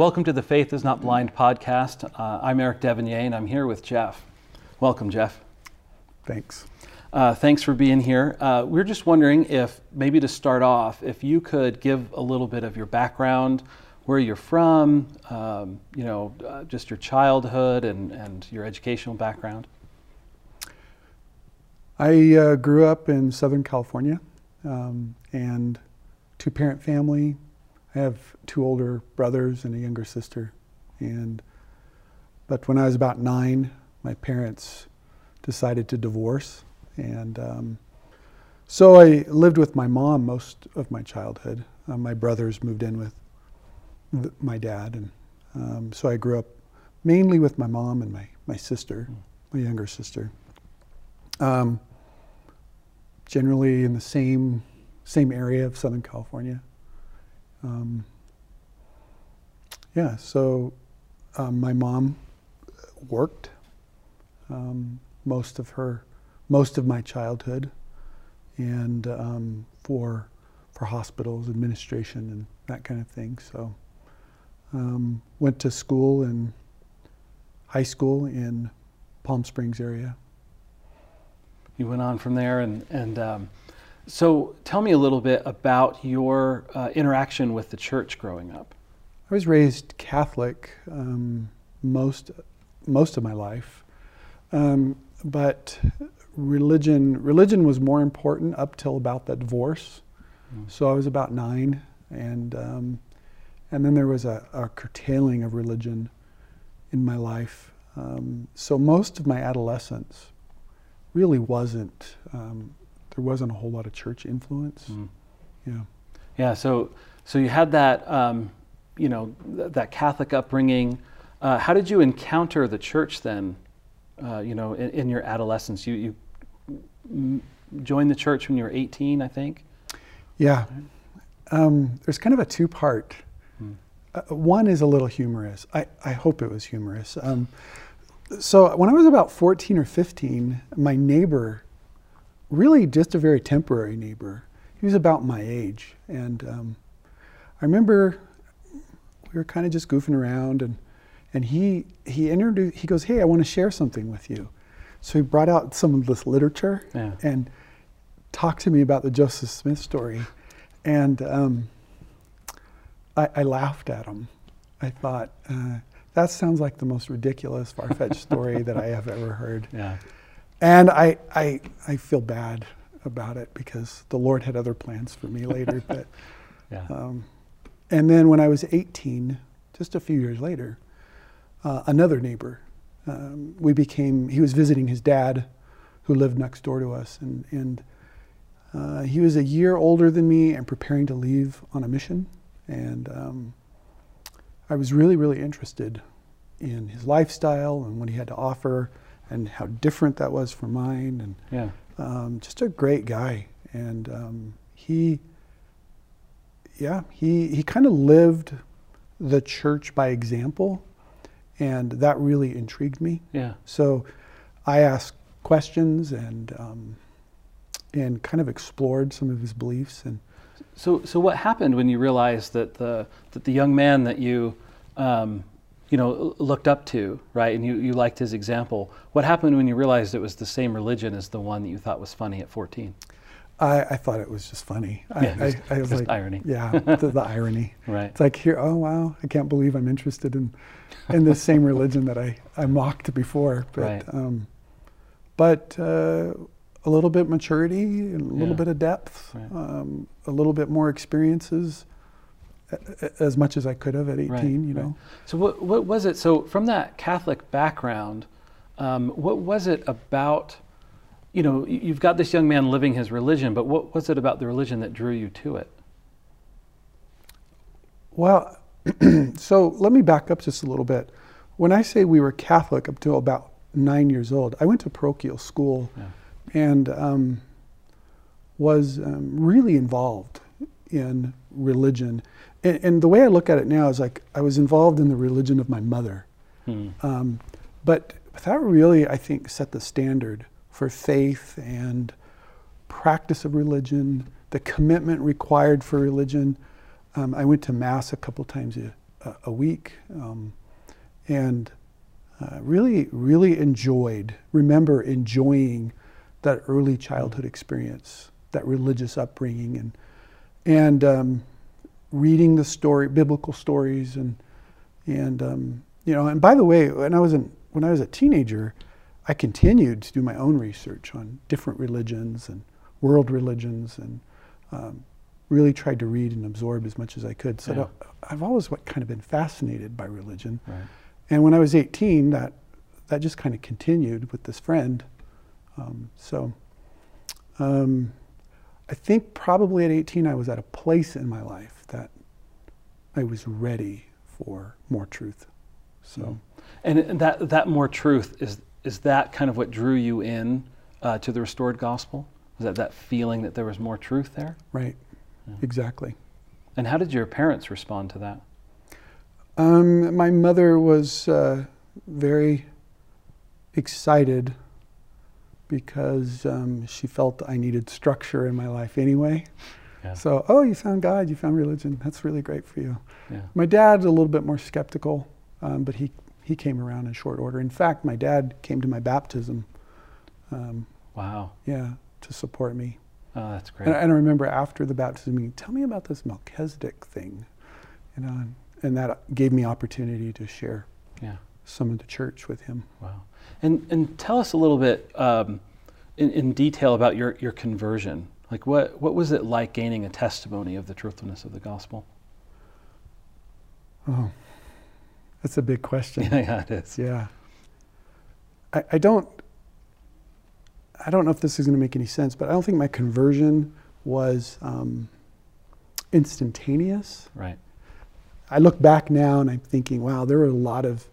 welcome to the Faith is Not Blind podcast. Uh, I'm Eric Devonier, and I'm here with Geoff. Welcome, Geoff. Thanks. Uh, thanks for being here. Uh, we're just wondering if, maybe to start off, if you could give a little bit of your background, where you're from, um, you know, uh, just your childhood and, and your educational background. I uh, grew up in Southern California um, and two parent family. I have two older brothers and a younger sister. And but when I was about nine, my parents decided to divorce, and um, so I lived with my mom most of my childhood. Uh, my brothers moved in with th- my dad, and um, so I grew up mainly with my mom and my my sister, my younger sister. Um, generally in the same same area of Southern California. Um, yeah, so um, my mom worked um, most of her most of my childhood, and um, for for hospitals administration and that kind of thing. So um, went to school in high school in Palm Springs area. You went on from there, and and um, so tell me a little bit about your uh, interaction with the church growing up. I was raised Catholic um, most most of my life, um, but religion religion was more important up till about the divorce. Mm. So I was about nine, and um, and then there was a, a, curtailing of religion in my life. Um, so most of my adolescence really wasn't um, there wasn't a whole lot of church influence. Mm. Yeah. Yeah. So so you had that um, you know th- that Catholic upbringing. Uh, how did you encounter the church then? Uh, you know, in, in, your adolescence, you you m- joined the church when you were 18, I think. Yeah. Um, there's kind of a two part. Mm. Uh, one is a little humorous. I, I hope it was humorous. Um, so when I was about 14 or 15, my neighbor, really just a very temporary neighbor, he was about my age. And um, I remember we were kind of just goofing around and, and he, he introduced, he goes, hey, I want to share something with you. So he brought out some of this literature yeah. and talked to me about the Joseph Smith story. And um, I, I, laughed at him. I thought, uh, that sounds like the most ridiculous, far fetched story that I have ever heard. Yeah. And I, I, I feel bad about it because the Lord had other plans for me later. But, yeah. Um, and then when I was 18, just a few years later, uh, another neighbor, um, we became, he was visiting his dad who lived next door to us. And, and uh, he was a year older than me and preparing to leave on a mission. And um, I was really, really interested in his lifestyle and what he had to offer and how different that was from mine. And yeah. um, just a great guy. And um, he, yeah, he, he kind of lived the church by example. And that really intrigued me. Yeah. So I asked questions and, um, and kind of explored some of his beliefs. And so, so what happened when you realized that the that the young man that you, um, you know, looked up to, right, and you, you liked his example? What happened when you realized it was the same religion as the one that you thought was funny at 14? I, I thought it was just funny. Yeah, I, just, I, I was like, irony. Yeah, the, the irony. Right. It's like here, oh wow, I can't believe I'm interested in in the same religion that I, I mocked before. But right. um, but uh, a little bit maturity a little yeah. bit of depth, right. um, a little bit more experiences, as much as I could have at 18, right. you know. Right. So what, what was it, so from that Catholic background, um, what was it about, you know, you've got this young man living his religion, but what was it about the religion that drew you to it? Well, so let me back up just a little bit. When I say we were Catholic up to about nine years old, I went to parochial school. Yeah and um, was um, really involved in religion. And, and, the way I look at it now is like I was involved in the religion of my mother. Hmm. Um, but that really, I think, set the standard for faith and practice of religion, the commitment required for religion. Um, I went to Mass a couple times a, a, a week, um, and uh, really, really enjoyed. Remember enjoying that early childhood experience, that religious upbringing, and and um, reading the story, biblical stories, and and um, you know. And by the way, when I was in when I was a teenager, I continued to do my own research on different religions and world religions, and um, really tried to read and absorb as much as I could. So Yeah. I've always kind of been fascinated by religion. Right. And when I was 18, that that just kind of continued with this friend. Um, so um, I think probably at 18, I was at a place in my life that I was ready for more truth. So Mm. And, and that that more truth is is that kind of what drew you in uh, to the restored gospel? Was that that feeling that there was more truth there? right, Yeah. exactly. And how did your parents respond to that? Um, my mother was uh, very excited because um, she felt I needed structure in my life anyway. Yeah. So, oh, you found God, you found religion. That's really great for you. Yeah. My dad's a little bit more skeptical, um, but he, he came around in short order. In fact, my dad came to my baptism, um, Wow. yeah, to support me. Oh, that's great. And, and I remember after the baptism meeting, tell me about this Melchizedek thing, you know, and, and that gave me opportunity to share yeah. Some of the church with him. Wow. And and tell us a little bit um, in, in detail about your, your conversion. Like what what was it like gaining a testimony of the truthfulness of the gospel? Oh, that's a big question. Yeah, it is. Yeah. I, I don't I don't know if this is going to make any sense, but I don't think my conversion was um, instantaneous. Right. I look back now and I'm thinking, wow, there were a lot of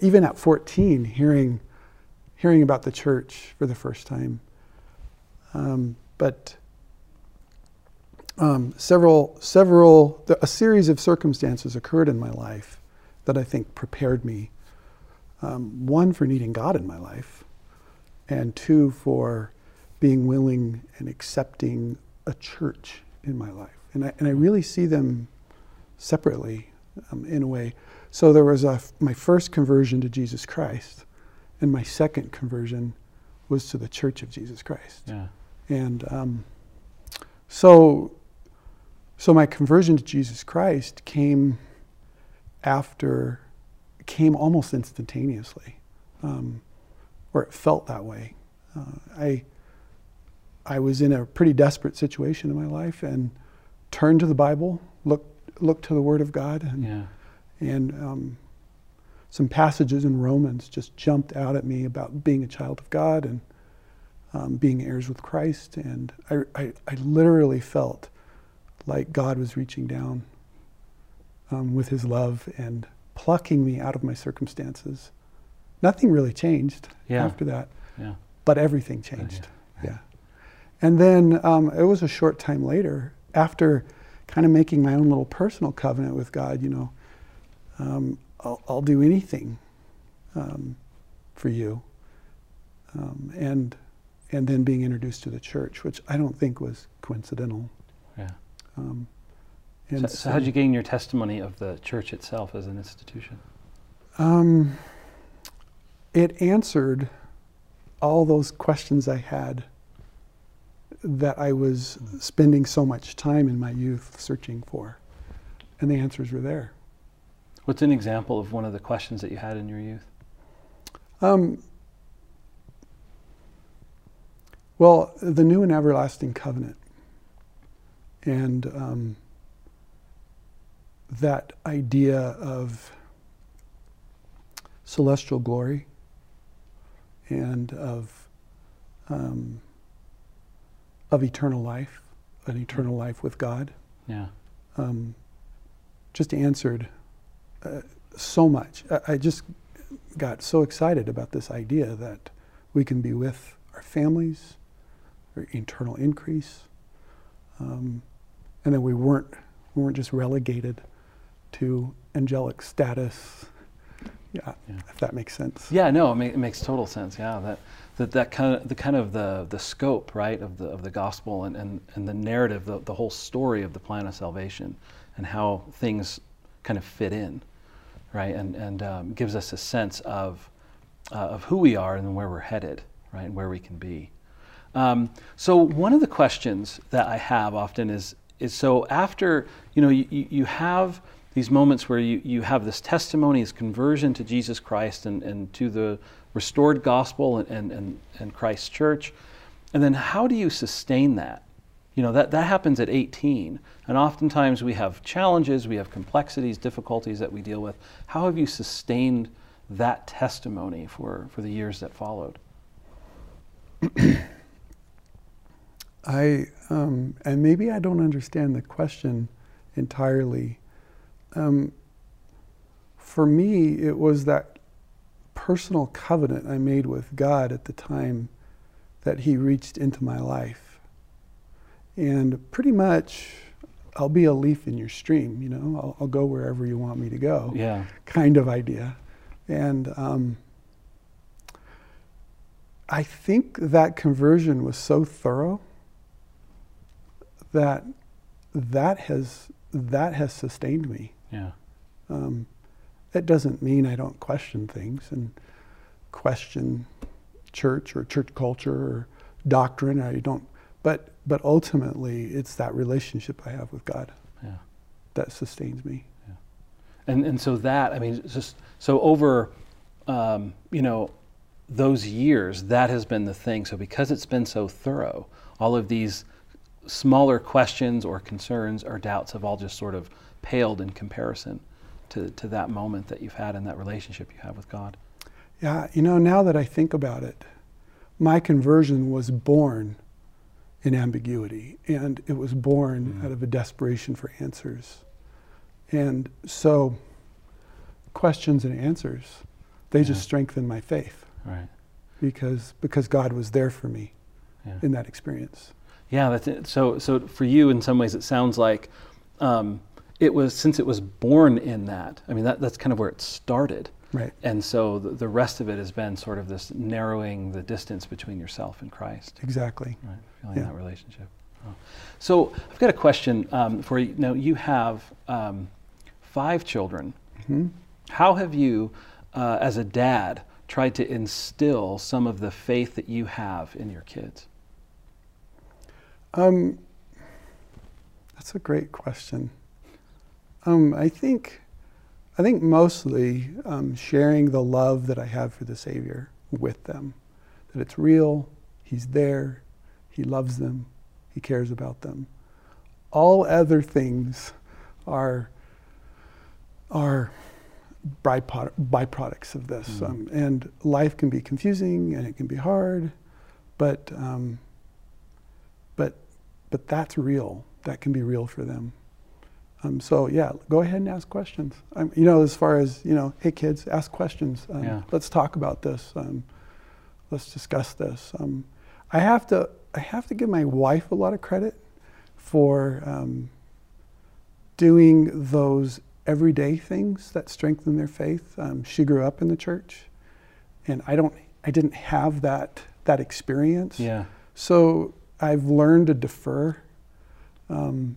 even at 14 hearing hearing about the church for the first time. Um, but um, several several a series of circumstances occurred in my life that I think prepared me. Um, one for needing God in my life, and two for being willing and accepting a church in my life. And I, and I really see them separately um, in a way. So there was a, my first conversion to Jesus Christ, and my second conversion was to the Church of Jesus Christ. Yeah. And um, so, so my conversion to Jesus Christ came after, came almost instantaneously, um, or it felt that way. Uh, I, I was in a pretty desperate situation in my life and turned to the Bible, looked, looked to the Word of God, and, Yeah. And um, some passages in Romans just jumped out at me about being a child of God and um, being heirs with Christ. And I, I, I literally felt like God was reaching down um, with His love and plucking me out of my circumstances. Nothing really changed Yeah. after that, Yeah. but everything changed. Yeah. And then um, it was a short time later, after kind of making my own little personal covenant with God, you know, um, I'll, I'll do anything um, for you. Um, and, and then being introduced to the church, which I don't think was coincidental. Yeah. Um, So, so how did you gain your testimony of the church itself as an institution? Um, it answered all those questions I had that I was spending so much time in my youth searching for. And the answers were there. What's an example of one of the questions that you had in your youth? Um, well, the new and everlasting covenant. And um, that idea of celestial glory and of, um, of eternal life, an eternal life with God, Yeah. um, just answered uh, so much. I, I just got so excited about this idea that we can be with our families, our eternal increase, um, and that we weren't we weren't just relegated to angelic status. Yeah, Yeah. if that makes sense. Yeah, no, it, ma- it makes total sense. Yeah, that that, that kind of the kind of the, the scope, right, of the of the gospel and, and, and the narrative, the, the whole story of the plan of salvation, and how things kind of fit in, right? And, and um, gives us a sense of, uh, of who we are and where we're headed, right? And where we can be. Um, so one of the questions that I have often is, is so after, you know, you, you have these moments where you, you have this testimony, this conversion to Jesus Christ and, and to the restored gospel and, and, and, and Christ's church. And then how do you sustain that? You know, that, that happens at 18. And oftentimes we have challenges, we have complexities, difficulties that we deal with. How have you sustained that testimony for, for the years that followed? I, um, and maybe I don't understand the question entirely. Um, for me, it was that personal covenant I made with God at the time that He reached into my life. And pretty much, I'll be a leaf in your stream, you know, I'll, I'll go wherever you want me to go. Yeah. Kind of idea. And um, I think that conversion was so thorough that that has that has sustained me. Yeah. Um, that doesn't mean I don't question things and question church or church culture or doctrine. I don't, but but ultimately, it's that relationship I have with God Yeah. that sustains me. And, and so that, I mean, just so over, um, you know, those years, that has been the thing. So because it's been so thorough, all of these smaller questions or concerns or doubts have all just sort of paled in comparison to, to that moment that you've had and that relationship you have with God. Yeah, you know, now that I think about it, my conversion was born in ambiguity, and it was born Mhm. out of a desperation for answers. And so, questions and answers, they just Yeah. strengthen my faith Right. because, because God was there for me Yeah. in that experience. Yeah, that's it. So, so for you, in some ways, it sounds like um, it was since it was born in that. I mean, that, that's kind of where it started, Right. and so the, the rest of it has been sort of this narrowing the distance between yourself and Christ, Exactly. right? Feeling Yeah. that relationship. Oh. So, I've got a question um, for you. Now, you have um, five children. hmm How have you, uh, as a dad, tried to instill some of the faith that you have in your kids? Um, that's a great question. Um, I think, I think mostly um, sharing the love that I have for the Savior with them, that it's real, He's there, He loves them, He cares about them. All other things are are byproducts of this, Mhm. um, and life can be confusing and it can be hard, but um, but but that's real. That can be real for them. Um, so yeah, go ahead and ask questions. Um, you know, as far as you know, hey kids, ask questions. Um, Yeah. Let's talk about this. Um, let's discuss this. Um, I have to I have to give my wife a lot of credit for um, doing those everyday things that strengthen their faith. Um, she grew up in the church, and I don't I didn't have that that experience. Yeah. So I've learned to defer um,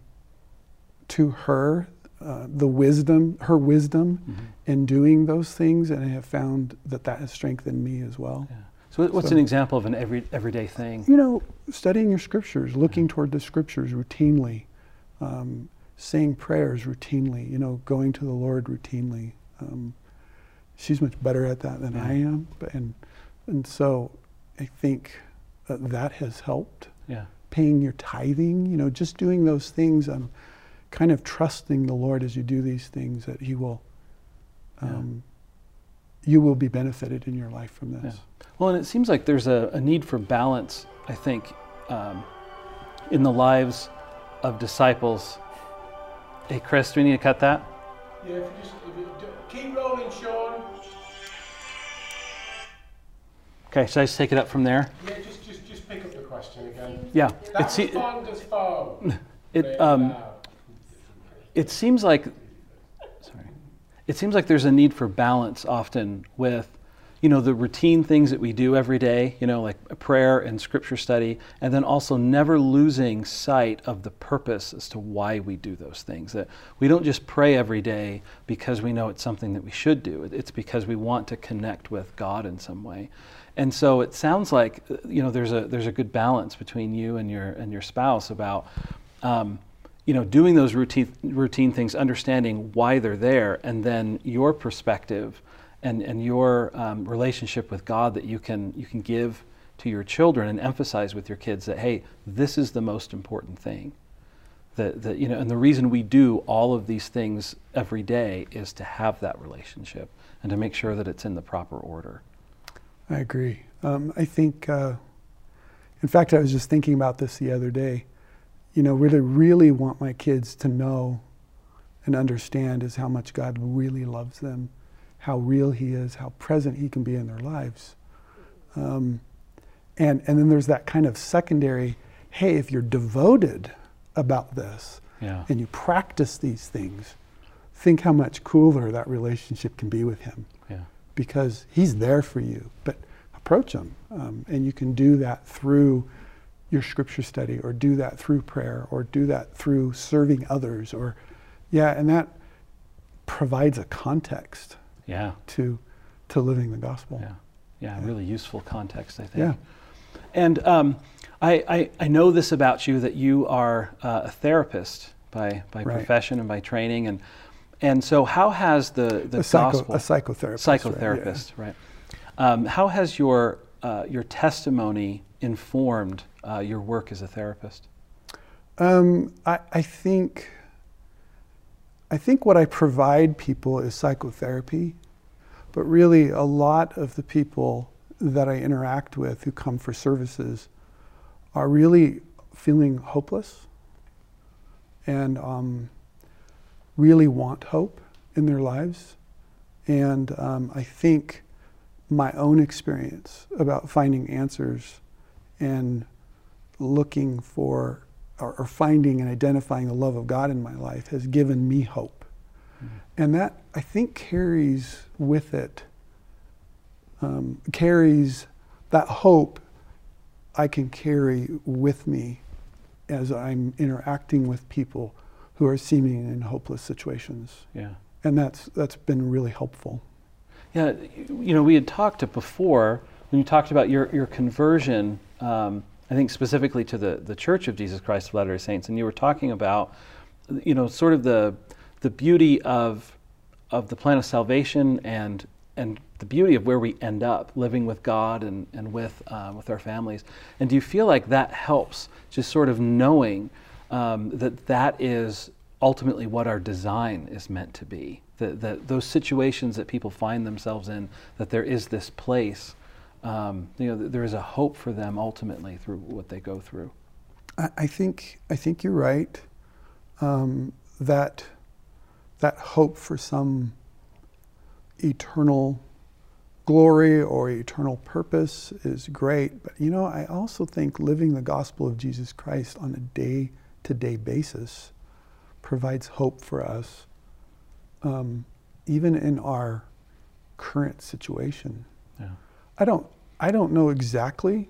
to her, uh, the wisdom, her wisdom Mhm. in doing those things, and I have found that that has strengthened me as well. Yeah. So, what's So- an example of an every everyday thing? You know, studying your scriptures, looking toward the scriptures routinely, um, saying prayers routinely, you know, going to the Lord routinely. Um, she's much better at that than Yeah. I am, but, and and so I think that, that has helped. Yeah. paying your tithing, you know, just doing those things, um, kind of trusting the Lord as you do these things that He will, Yeah. You will be benefited in your life from this. Well, and it seems like there's a, a need for balance. I think um, in the lives of disciples. Hey, Chris, do we need to cut that? Yeah, if you just if you do, keep rolling, Sean. Okay, should I just take it up from there? Yeah, just just just pick up the question again. Yeah. That It, se- responder's phone. it, um, it seems like sorry it seems like there's a need for balance often with you know, the routine things that we do every day, you know, like prayer and scripture study, and then also never losing sight of the purpose as to why we do those things. That we don't just pray every day because we know it's something that we should do. It's because we want to connect with God in some way. And so it sounds like you know there's a there's a good balance between you and your and your spouse about um, you know doing those routine routine things, understanding why they're there, and then your perspective and and your um, relationship with God that you can you can give to your children and emphasize with your kids that hey this is the most important thing that, that you know and the reason we do all of these things every day is to have that relationship and to make sure that it's in the proper order I agree. Um, I think, uh, in fact, I was just thinking about this the other day. You know, what I really want my kids to know and understand is how much God really loves them, how real He is, how present He can be in their lives. Um, and, and then there's that kind of secondary hey, if you're devoted about this yeah. and you practice these things, think how much cooler that relationship can be with Him yeah because He's there for you. But approach Him. Um, and you can do that through your scripture study or do that through prayer or do that through serving others or, yeah, and that provides a context yeah to, to living the gospel. yeah yeah, Yeah. really useful context i think Yeah. and um, I, I, I know this about you that you are uh, a therapist by, by Right. profession and by training and and so how has the, the a, psycho, gospel a psychotherapist. right, yeah. psychotherapist, right? Um, how has your uh, your testimony informed uh, your work as a therapist? Um, I, I think I think what I provide people is psychotherapy, but really a lot of the people that I interact with who come for services are really feeling hopeless and um, really want hope in their lives. And um, I think my own experience about finding answers and looking for or, or finding and identifying the love of God in my life has given me hope. And that, I think, carries with it, um, carries that hope I can carry with me as I'm interacting with people who are seeming in hopeless situations. Yeah. And that's, that's been really helpful. Yeah, you know, we had talked before when you talked about your, your conversion, um, I think specifically to the, the Church of Jesus Christ of Latter-day Saints, and you were talking about, you know, sort of the, the beauty of, of the plan of salvation and, and the beauty of where we end up living with God and, and with, uh, with our families. And do you feel like that helps, just sort of knowing um, that that is ultimately what our design is meant to be? That, that those situations that people find themselves in, that there is this place, um, you know, that there is a hope for them ultimately through what they go through. I, I think I think you're right. Um, that that hope for some eternal glory or eternal purpose is great. But you know, I also think living the gospel of Jesus Christ on a day-to-day basis provides hope for us, um, even in our current situation. Yeah. I don't I don't know exactly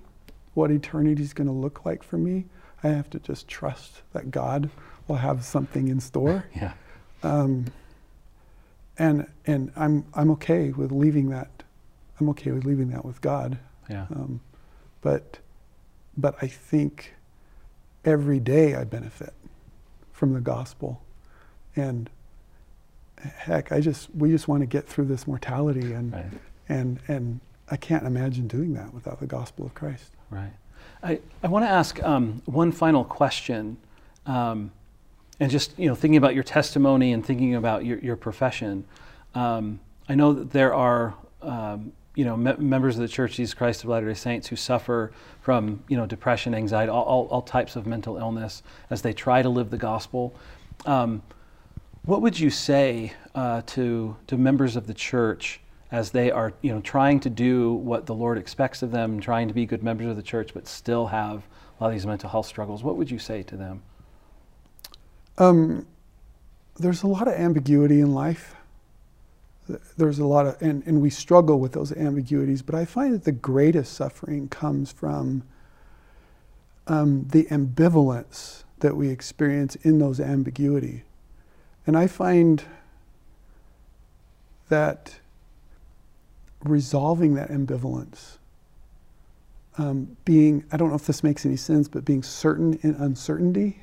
what eternity is going to look like for me. I have to just trust that God will have something in store. Yeah. Um, and and I'm I'm okay with leaving that. I'm okay with leaving that with God. Yeah. Um, but but I think every day I benefit from the gospel, and heck, I just we just want to get through this mortality, and Right. and and I can't imagine doing that without the gospel of Christ. Right. I, I want to ask um, one final question. Um, and just you know, thinking about your testimony and thinking about your, your profession, um, I know that there are um, you know me- members of the Church Jesus Christ of Latter-day Saints who suffer from you know depression, anxiety, all, all, all types of mental illness as they try to live the gospel. Um, what would you say uh, to to members of the church as they are you know trying to do what the Lord expects of them, trying to be good members of the church, but still have a lot of these mental health struggles? What would you say to them? Um, there's a lot of ambiguity in life. there's a lot of, and, and we struggle with those ambiguities, but I find that the greatest suffering comes from um, the ambivalence that we experience in those ambiguity. And I find that resolving that ambivalence, um, being, I don't know if this makes any sense, but being certain in uncertainty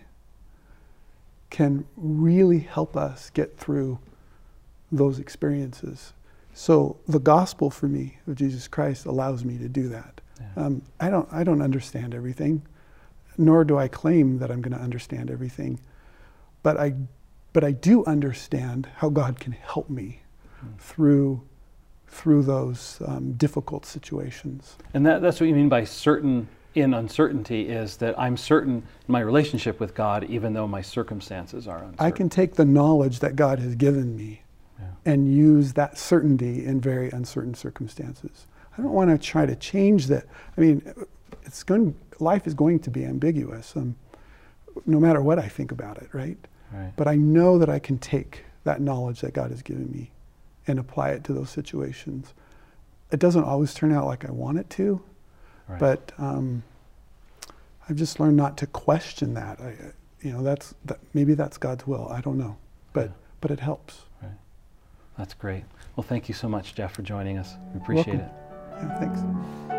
can really help us get through those experiences. So the gospel for me of Jesus Christ allows me to do that. Yeah. Um, I don't I don't understand everything, nor do I claim that I'm going to understand everything, but I but I do understand how God can help me Mm. through through those um, difficult situations. And that, that's what you mean by certain in uncertainty is that I'm certain in my relationship with God, even though my circumstances are uncertain. I can take the knowledge that God has given me Yeah. and use that certainty in very uncertain circumstances. I don't want to try to change that. I mean, it's going. Life is going to be ambiguous, um, no matter what I think about it, right? Right. But I know that I can take that knowledge that God has given me and apply it to those situations. It doesn't always turn out like I want it to, Right. but um, I've just learned not to question that. I, you know, that's that, maybe that's God's will. I don't know, but Yeah. but it helps. That's great. Well, thank you so much, Geoff, for joining us. We appreciate it. Yeah, thanks.